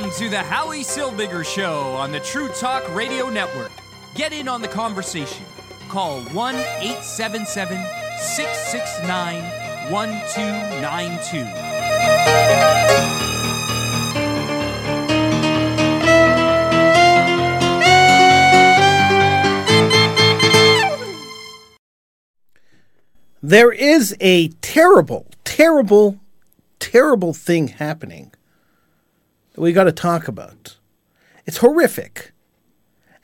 Welcome to the Howie Silbiger Show on the True Talk Radio Network. Get in on the conversation. Call 1 877 669 1292. There is a terrible, terrible, terrible thing happening we got to talk about. It's horrific.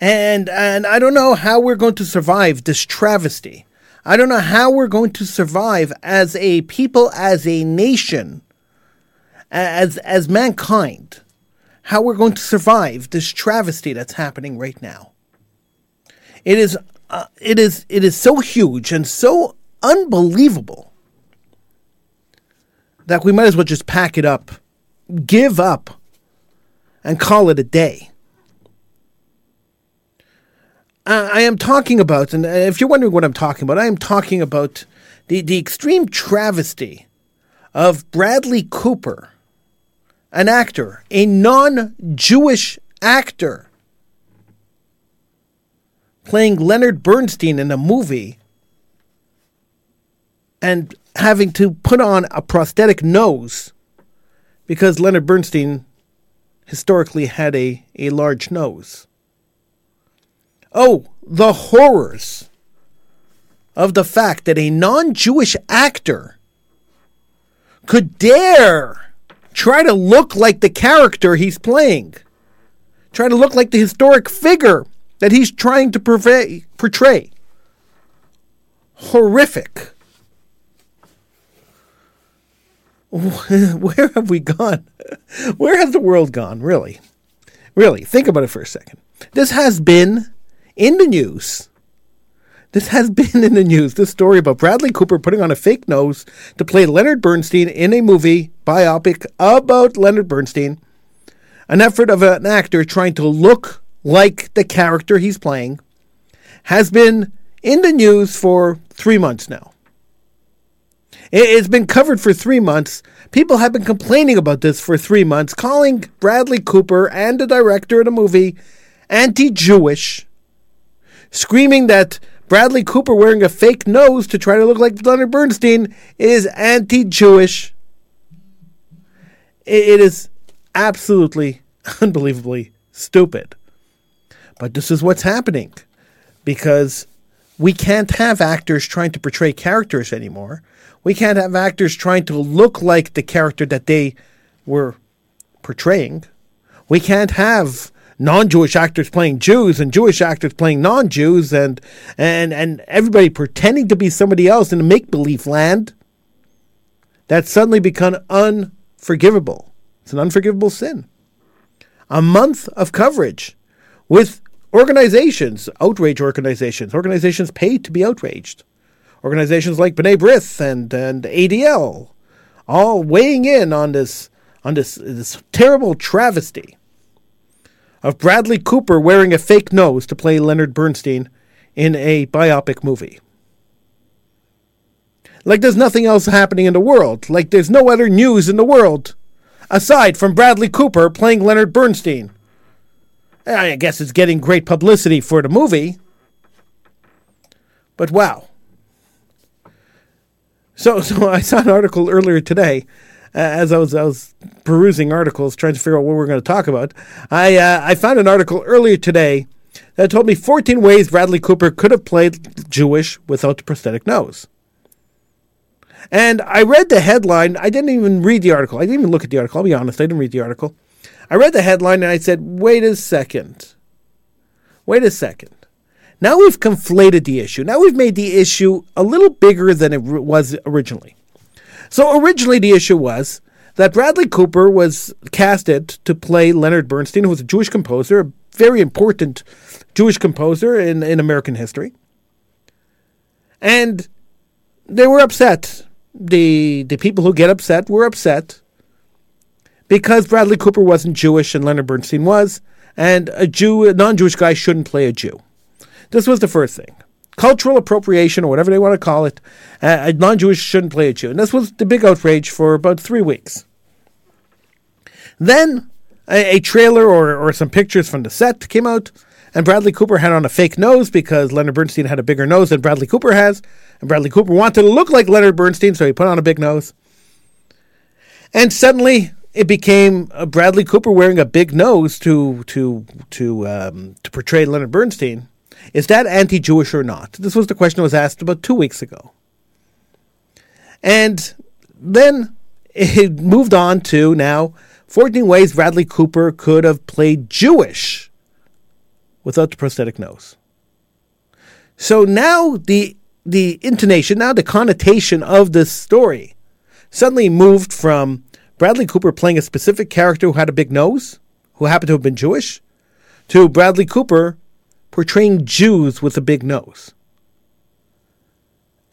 And and I don't know how we're going to survive this travesty. I don't know how we're going to survive as a people, as a nation, as as mankind. How we're going to survive this travesty that's happening right now. It is uh, it is it is so huge and so unbelievable that we might as well just pack it up, give up, and call it a day. Uh, I am talking about, and if you're wondering what I'm talking about, I am talking about the, the extreme travesty of Bradley Cooper, an actor, a non Jewish actor, playing Leonard Bernstein in a movie and having to put on a prosthetic nose because Leonard Bernstein historically had a, a large nose. Oh, the horrors of the fact that a non Jewish actor could dare try to look like the character he's playing, try to look like the historic figure that he's trying to portray. Horrific. where have we gone? Where has the world gone, really? Really, think about it for a second. This has been in the news. This has been in the news. This story about Bradley Cooper putting on a fake nose to play Leonard Bernstein in a movie biopic about Leonard Bernstein. An effort of an actor trying to look like the character he's playing has been in the news for three months now. It's been covered for three months. People have been complaining about this for three months, calling Bradley Cooper and the director of the movie anti Jewish, screaming that Bradley Cooper wearing a fake nose to try to look like Leonard Bernstein is anti Jewish. It is absolutely, unbelievably stupid. But this is what's happening because we can't have actors trying to portray characters anymore. We can't have actors trying to look like the character that they were portraying. We can't have non-Jewish actors playing Jews and Jewish actors playing non-Jews and and and everybody pretending to be somebody else in a make-believe land. That's suddenly become unforgivable. It's an unforgivable sin. A month of coverage with organizations, outrage organizations, organizations paid to be outraged organizations like B'nai B'rith and, and ADL, all weighing in on this on this this terrible travesty of Bradley Cooper wearing a fake nose to play Leonard Bernstein in a biopic movie. Like there's nothing else happening in the world. Like there's no other news in the world aside from Bradley Cooper playing Leonard Bernstein. I guess it's getting great publicity for the movie. But wow. So, so I saw an article earlier today. Uh, as I was I was perusing articles, trying to figure out what we are going to talk about, I uh, I found an article earlier today that told me 14 ways Bradley Cooper could have played Jewish without the prosthetic nose. And I read the headline. I didn't even read the article. I didn't even look at the article. I'll be honest. I didn't read the article. I read the headline and I said, wait a second. Wait a second. Now we've conflated the issue. Now we've made the issue a little bigger than it was originally. So originally the issue was that Bradley Cooper was casted to play Leonard Bernstein, who was a Jewish composer, a very important Jewish composer in, in American history. And they were upset. The the people who get upset were upset because Bradley Cooper wasn't Jewish and Leonard Bernstein was, and a Jew, a non-Jewish guy shouldn't play a Jew. This was the first thing. Cultural appropriation, or whatever they want to call it. Uh, non Jewish shouldn't play a Jew. And this was the big outrage for about three weeks. Then a, a trailer or, or some pictures from the set came out, and Bradley Cooper had on a fake nose because Leonard Bernstein had a bigger nose than Bradley Cooper has, and Bradley Cooper wanted to look like Leonard Bernstein, so he put on a big nose. And suddenly, it became uh, Bradley Cooper wearing a big nose to to to um, to portray Leonard Bernstein. Is that anti-Jewish or not? This was the question that was asked about two weeks ago. And then it moved on to now 14 ways Bradley Cooper could have played Jewish without the prosthetic nose. So now the the intonation, now the connotation of this story suddenly moved from Bradley Cooper playing a specific character who had a big nose, who happened to have been Jewish, to Bradley Cooper portraying Jews with a big nose,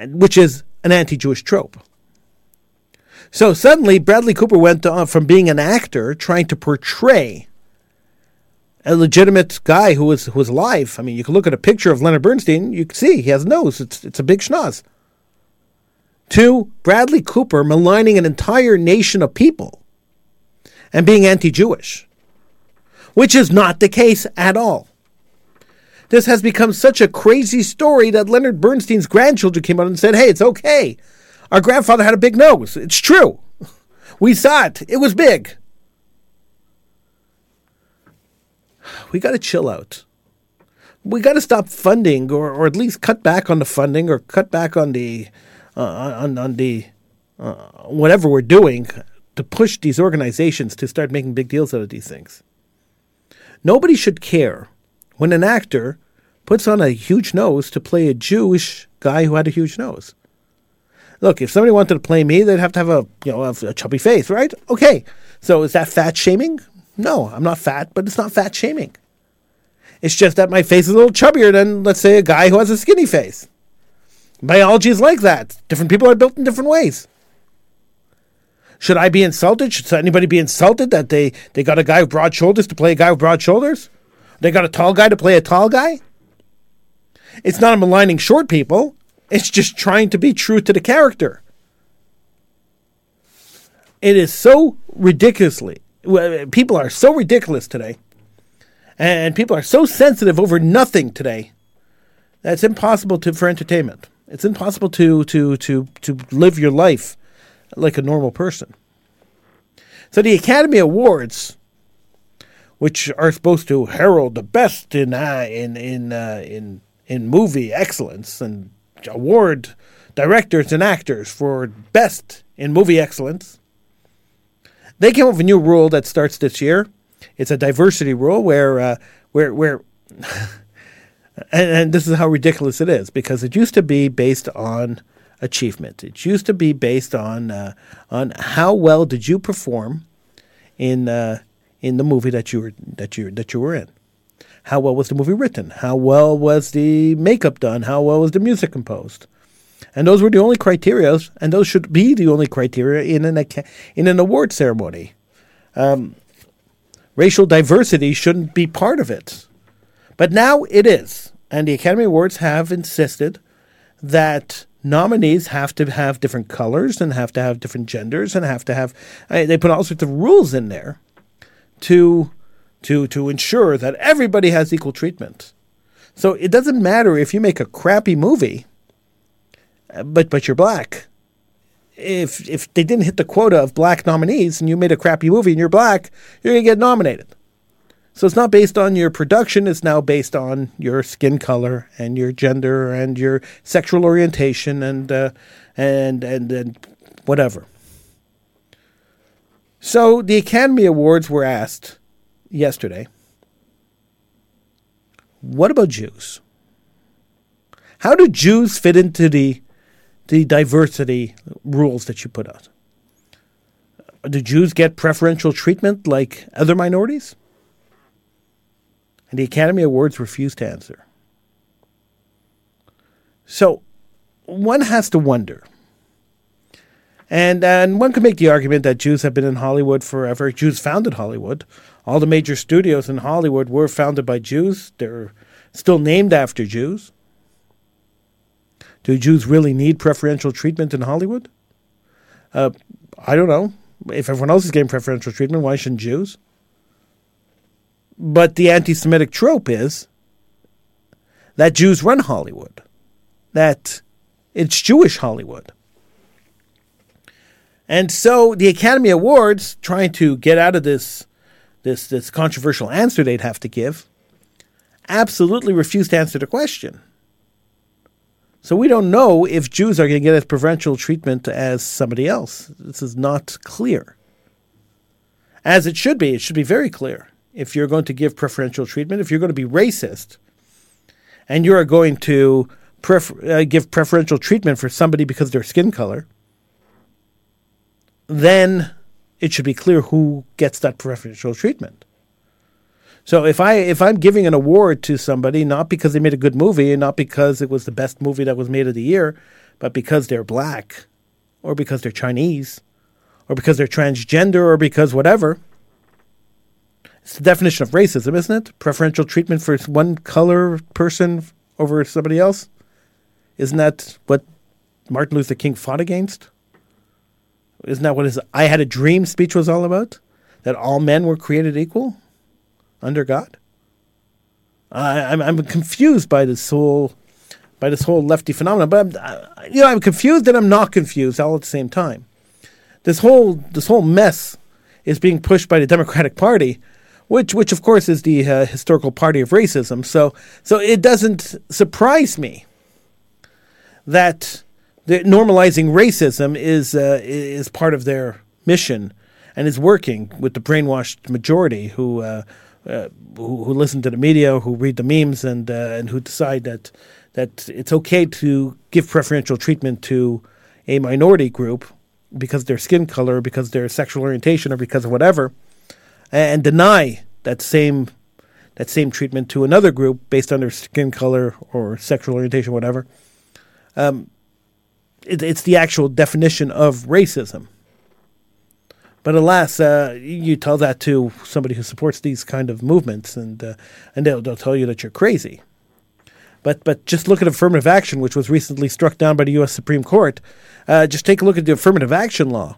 which is an anti Jewish trope. So suddenly, Bradley Cooper went from being an actor trying to portray a legitimate guy who was who was alive. I mean, you can look at a picture of Leonard Bernstein, you can see he has a nose. It's it's a big schnoz. To Bradley Cooper maligning an entire nation of people and being anti-Jewish, which is not the case at all. This has become such a crazy story that Leonard Bernstein's grandchildren came out and said, "Hey, it's okay. Our grandfather had a big nose. It's true. We saw it. It was big." we got to chill out. We got to stop funding, or, or at least cut back on the funding, or cut back on the uh, on on the uh, whatever we're doing to push these organizations to start making big deals out of these things. Nobody should care when an actor puts on a huge nose to play a Jewish guy who had a huge nose. Look, if somebody wanted to play me, they'd have to have a you know a chubby face, right? Okay, so is that fat shaming? No, I'm not fat, but it's not fat shaming. It's just that my face is a little chubbier than, let's say, a guy who has a skinny face. Biology is like that. Different people are built in different ways. Should I be insulted? Should anybody be insulted that they, they got a guy with broad shoulders to play a guy with broad shoulders? They got a tall guy to play a tall guy? It's not maligning short people. It's just trying to be true to the character. It is so ridiculously people are so ridiculous today, and people are so sensitive over nothing today. That it's impossible to for entertainment. It's impossible to to to to live your life like a normal person. So the Academy Awards, which are supposed to herald the best in uh, in in uh, in in movie excellence and award directors and actors for best in movie excellence, they came up with a new rule that starts this year. It's a diversity rule where uh, where where. and, and this is how ridiculous it is because it used to be based on achievement. It used to be based on uh, on how well did you perform in uh, in the movie that you were that you that you were in. How well was the movie written? How well was the makeup done? How well was the music composed? And those were the only criteria, and those should be the only criteria in an in an award ceremony. Um, racial diversity shouldn't be part of it, but now it is, and the Academy Awards have insisted that nominees have to have different colors and have to have different genders and have to have. Uh, they put all sorts of rules in there to to to ensure that everybody has equal treatment. So it doesn't matter if you make a crappy movie but but you're black. If if they didn't hit the quota of black nominees and you made a crappy movie and you're black, you're gonna get nominated. So it's not based on your production, it's now based on your skin color and your gender and your sexual orientation and uh, and and and whatever. So the Academy Awards were asked yesterday. What about Jews? How do Jews fit into the the diversity rules that you put out? Do Jews get preferential treatment like other minorities? And the Academy Awards refused to answer. So one has to wonder. And, and one could make the argument that Jews have been in Hollywood forever. Jews founded Hollywood. All the major studios in Hollywood were founded by Jews. They're still named after Jews. Do Jews really need preferential treatment in Hollywood? Uh, I don't know. If everyone else is getting preferential treatment, why shouldn't Jews? But the anti Semitic trope is that Jews run Hollywood, that it's Jewish Hollywood. And so the Academy Awards, trying to get out of this, this, this controversial answer they'd have to give, absolutely refused to answer the question. So we don't know if Jews are going to get as preferential treatment as somebody else. This is not clear. As it should be, it should be very clear. If you're going to give preferential treatment, if you're going to be racist, and you are going to prefer, uh, give preferential treatment for somebody because of their skin color, then it should be clear who gets that preferential treatment. So if I if I'm giving an award to somebody not because they made a good movie and not because it was the best movie that was made of the year, but because they're black or because they're Chinese or because they're transgender or because whatever, it's the definition of racism, isn't it? Preferential treatment for one color person over somebody else. Isn't that what Martin Luther King fought against? Isn't that what his I Had a Dream speech was all about? That all men were created equal under God? I, I'm, I'm confused by this whole by this whole lefty phenomenon. But I'm, you know, I'm confused and I'm not confused all at the same time. This whole this whole mess is being pushed by the Democratic Party, which which of course is the uh, historical party of racism. So so it doesn't surprise me that the normalizing racism is uh, is part of their mission and is working with the brainwashed majority who uh, uh, who, who, listen to the media, who read the memes, and uh, and who decide that that it's okay to give preferential treatment to a minority group because their skin color, because their sexual orientation, or because of whatever, and deny that same that same treatment to another group based on their skin color or sexual orientation, whatever. Um, it, it's the actual definition of racism. But alas, uh, you tell that to somebody who supports these kind of movements, and uh, and they'll, they'll tell you that you're crazy. But but just look at affirmative action, which was recently struck down by the U.S. Supreme Court. Uh, just take a look at the affirmative action law,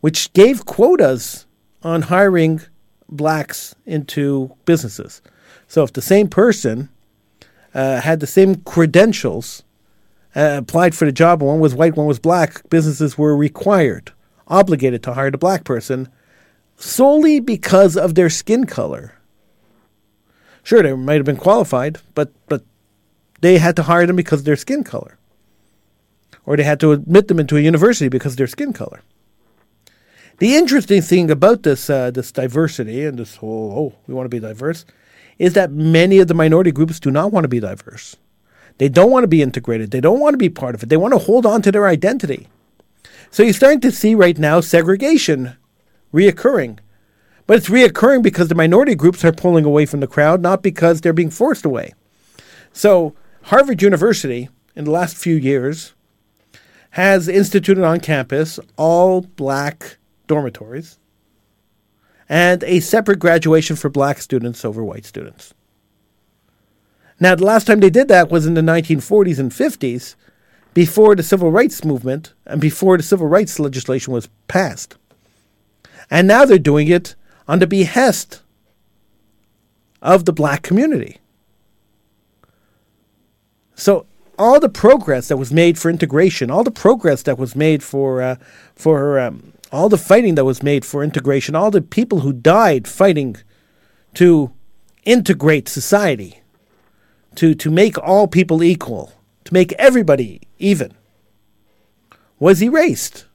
which gave quotas on hiring blacks into businesses. So if the same person uh, had the same credentials, uh, applied for the job, one was white, one was black, businesses were required obligated to hire the black person solely because of their skin color. Sure, they might have been qualified, but but they had to hire them because of their skin color, or they had to admit them into a university because of their skin color. The interesting thing about this uh, this diversity and this whole oh we want to be diverse is that many of the minority groups do not want to be diverse. They don't want to be integrated. They don't want to be part of it. They want to hold on to their identity. So you're starting to see right now segregation reoccurring. But it's reoccurring because the minority groups are pulling away from the crowd, not because they're being forced away. So Harvard University, in the last few years, has instituted on campus all black dormitories and a separate graduation for black students over white students. Now, the last time they did that was in the 1940s and 50s before the civil rights movement and before the civil rights legislation was passed. And now they're doing it on the behest of the black community. So all the progress that was made for integration, all the progress that was made for uh, for um, all the fighting that was made for integration, all the people who died fighting to integrate society, to to make all people equal, to make everybody even, was erased.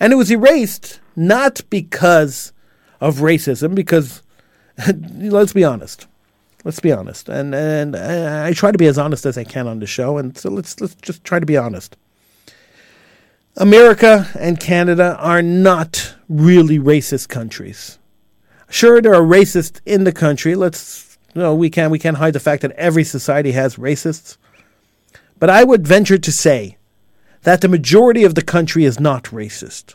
And it was erased not because of racism, because let's be honest. Let's be honest. And and I try to be as honest as I can on the show, and so let's let's just try to be honest. America and Canada are not really racist countries. Sure, there are racists in the country. Let's know we can we can't hide the fact that every society has racists. But I would venture to say that the majority of the country is not racist.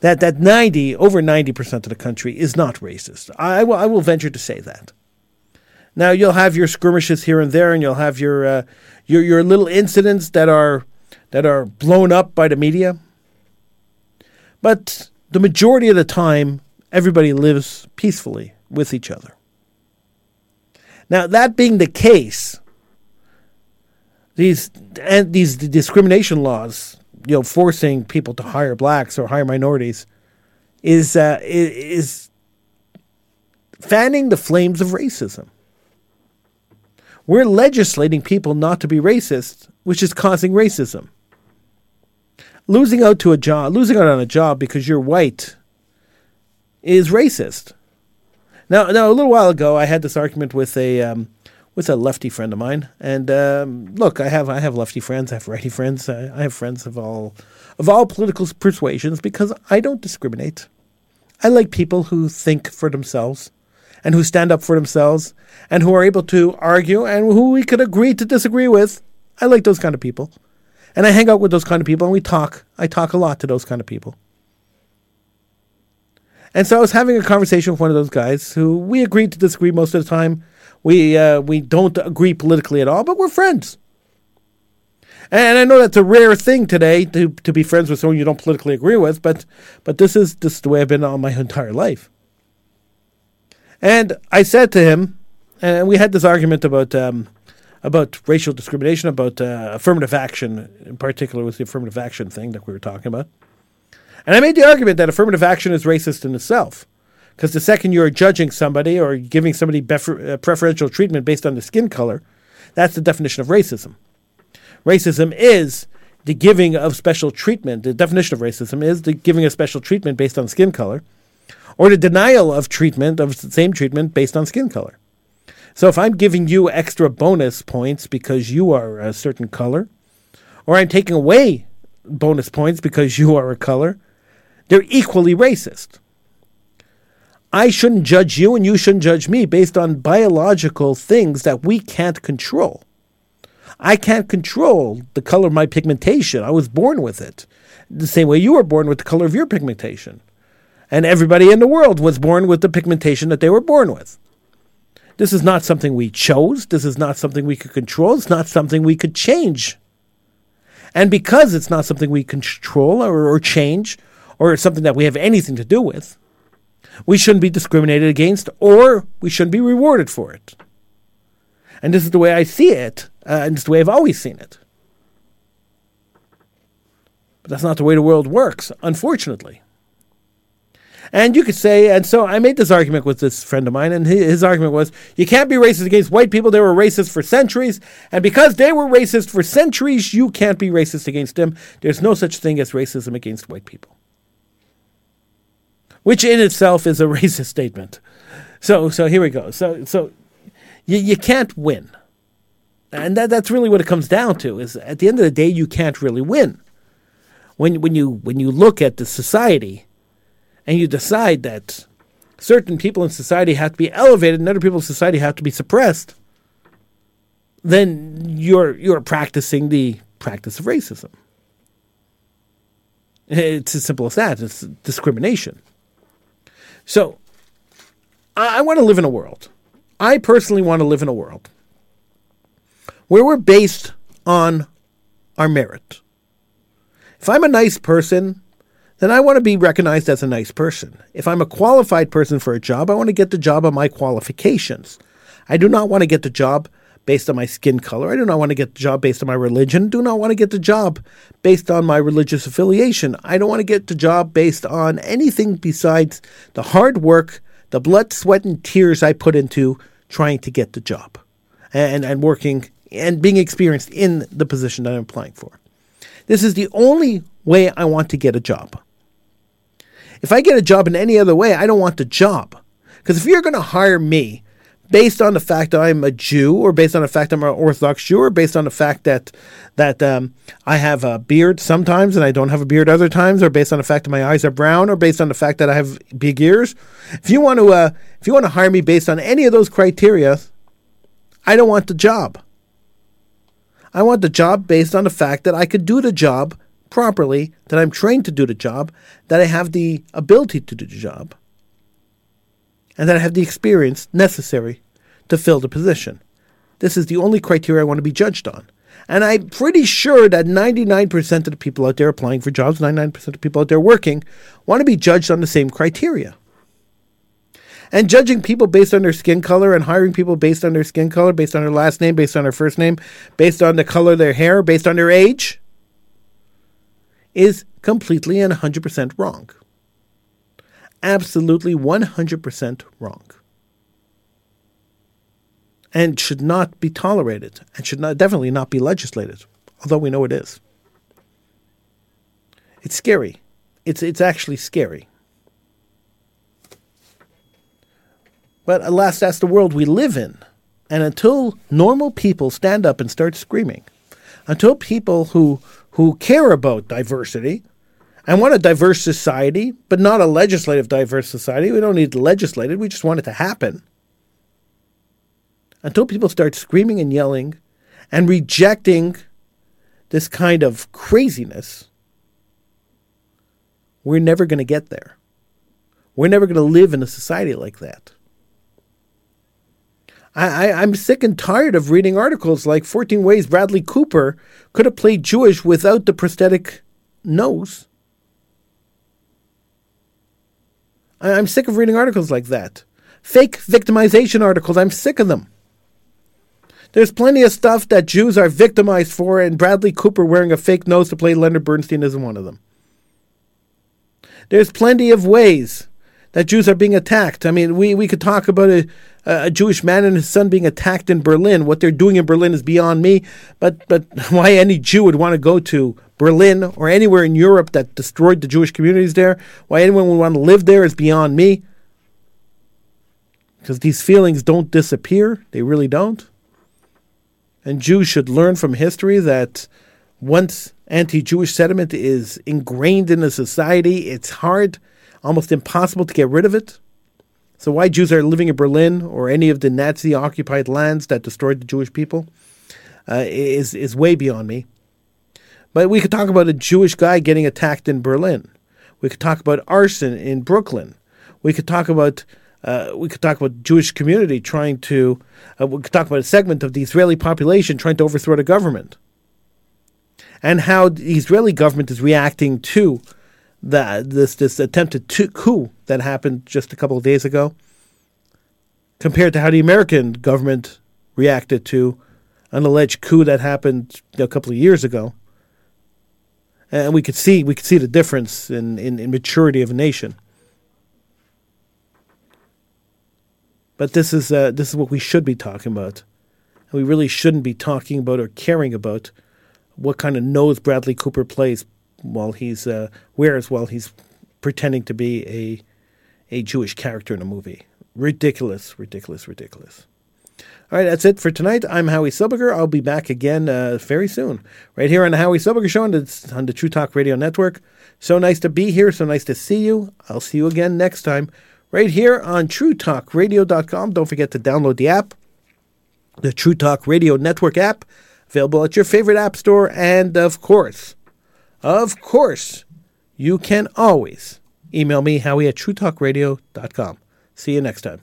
That, that 90, over 90% of the country is not racist. I, will, I will venture to say that. Now, you'll have your skirmishes here and there, and you'll have your, uh, your, your little incidents that are, that are blown up by the media. But the majority of the time, everybody lives peacefully with each other. Now, that being the case, these and these discrimination laws, you know, forcing people to hire blacks or hire minorities, is uh, is fanning the flames of racism. We're legislating people not to be racist, which is causing racism. Losing out to a job, losing out on a job because you're white, is racist. Now, now, a little while ago, I had this argument with a um, with a lefty friend of mine, and um, look, I have I have lefty friends, I have righty friends, I, I have friends of all of all political persuasions because I don't discriminate. I like people who think for themselves and who stand up for themselves and who are able to argue and who we could agree to disagree with. I like those kind of people. And I hang out with those kind of people and we talk. I talk a lot to those kind of people. And so I was having a conversation with one of those guys who we agreed to disagree most of the time. We uh, we don't agree politically at all, but we're friends. And I know that's a rare thing today to, to be friends with someone you don't politically agree with, but but this is is the way I've been all my entire life. And I said to him, and we had this argument about um, about racial discrimination, about uh, affirmative action, in particular with the affirmative action thing that we were talking about. And I made the argument that affirmative action is racist in itself. Because the second you're judging somebody or giving somebody uh, preferential treatment based on the skin color, that's the definition of racism. Racism is the giving of special treatment. The definition of racism is the giving of special treatment based on skin color, or the denial of treatment, of the same treatment based on skin color. So if I'm giving you extra bonus points because you are a certain color, or I'm taking away bonus points because you are a color, they're equally racist. I shouldn't judge you and you shouldn't judge me based on biological things that we can't control. I can't control the color of my pigmentation. I was born with it. The same way you were born with the color of your pigmentation. And everybody in the world was born with the pigmentation that they were born with. This is not something we chose. This is not something we could control. It's not something we could change. And because it's not something we control or, or change, or something that we have anything to do with, we shouldn't be discriminated against or we shouldn't be rewarded for it. And this is the way I see it, uh, and it's the way I've always seen it. But that's not the way the world works, unfortunately. And you could say, and so I made this argument with this friend of mine, and his, his, argument was you can't be racist against white people. They were racist for centuries. And because they were racist for centuries, you can't be racist against them. There's no such thing as racism against white people which in itself is a racist statement. So, so here we go. So, so you, you can't win. And that, that's really what it comes down to is at the end of the day, you can't really win. When, when, you, when you look at the society and you decide that certain people in society have to be elevated and other people in society have to be suppressed, then you're, you're practicing the practice of racism. It's as simple as that. It's discrimination. So I, I want to live in a world. I personally want to live in a world where we're based on our merit. If I'm a nice person, then I want to be recognized as a nice person. If I'm a qualified person for a job, I want to get the job on my qualifications. I do not want to get the job based on my skin color. I do not want to get the job based on my religion. Do not want to get the job based on my religious affiliation. I don't want to get the job based on anything besides the hard work, the blood, sweat, and tears I put into trying to get the job and, and working and being experienced in the position that I'm applying for. This is the only way I want to get a job. If I get a job in any other way, I don't want the job. Because if you're going to hire me based on the fact that I'm a Jew, or based on the fact that I'm an Orthodox Jew, or based on the fact that that um, I have a beard sometimes and I don't have a beard other times, or based on the fact that my eyes are brown, or based on the fact that I have big ears. If you want to, uh, if you want to hire me based on any of those criteria, I don't want the job. I want the job based on the fact that I could do the job properly, that I'm trained to do the job, that I have the ability to do the job and that I have the experience necessary to fill the position. This is the only criteria I want to be judged on. And I'm pretty sure that 99% of the people out there applying for jobs, 99% of people out there working, want to be judged on the same criteria. and judging people based on their skin color and hiring people based on their skin color, based on their last name, based on their first name, based on the color of their hair, based on their age, is completely and 100% wrong. Absolutely 100% wrong. And should not be tolerated and should not definitely not be legislated, although we know it is. It's scary. It's it's actually scary. But alas, that's the world we live in. And until normal people stand up and start screaming, until people who who care about diversity and want a diverse society, but not a legislative diverse society, we don't need to legislate it, we just want it to happen. Until people start screaming and yelling and rejecting this kind of craziness, we're never going to get there. We're never going to live in a society like that. I, I, am sick and tired of reading articles like 14 Ways Bradley Cooper could have played Jewish without the prosthetic nose. I, I'm sick of reading articles like that. Fake victimization articles, I'm sick of them. There's plenty of stuff that Jews are victimized for, and Bradley Cooper wearing a fake nose to play Leonard Bernstein isn't one of them. There's plenty of ways that Jews are being attacked. I mean, we, we could talk about a, a Jewish man and his son being attacked in Berlin. What they're doing in Berlin is beyond me. But but why any Jew would want to go to Berlin or anywhere in Europe that destroyed the Jewish communities there, why anyone would want to live there is beyond me. Because these feelings don't disappear, they really don't. And Jews should learn from history that once anti Jewish sentiment is ingrained in a society, it's hard, almost impossible to get rid of it. So, why Jews are living in Berlin or any of the Nazi occupied lands that destroyed the Jewish people uh, is, is way beyond me. But we could talk about a Jewish guy getting attacked in Berlin. We could talk about arson in Brooklyn. We could talk about uh, we could talk about Jewish community trying to. Uh, we could talk about a segment of the Israeli population trying to overthrow the government, and how the Israeli government is reacting to that this this attempted coup that happened just a couple of days ago, compared to how the American government reacted to an alleged coup that happened a couple of years ago. And we could see we could see the difference in, in, in maturity of a nation. But this is uh, this is what we should be talking about. And we really shouldn't be talking about or caring about what kind of nose Bradley Cooper plays while he's uh, wears while he's pretending to be a a Jewish character in a movie. Ridiculous, ridiculous, ridiculous. All right, that's it for tonight. I'm Howie Silberger. I'll be back again uh, very soon, right here on the Howie Silberger Show on the, on the True Talk Radio Network. So nice to be here. So nice to see you. I'll see you again next time, right here on TrueTalkRadio.com. Don't forget to download the app, the True Talk Radio Network app, available at your favorite app store, and of course, of course, you can always email me, Howie at TrueTalkRadio.com. See you next time.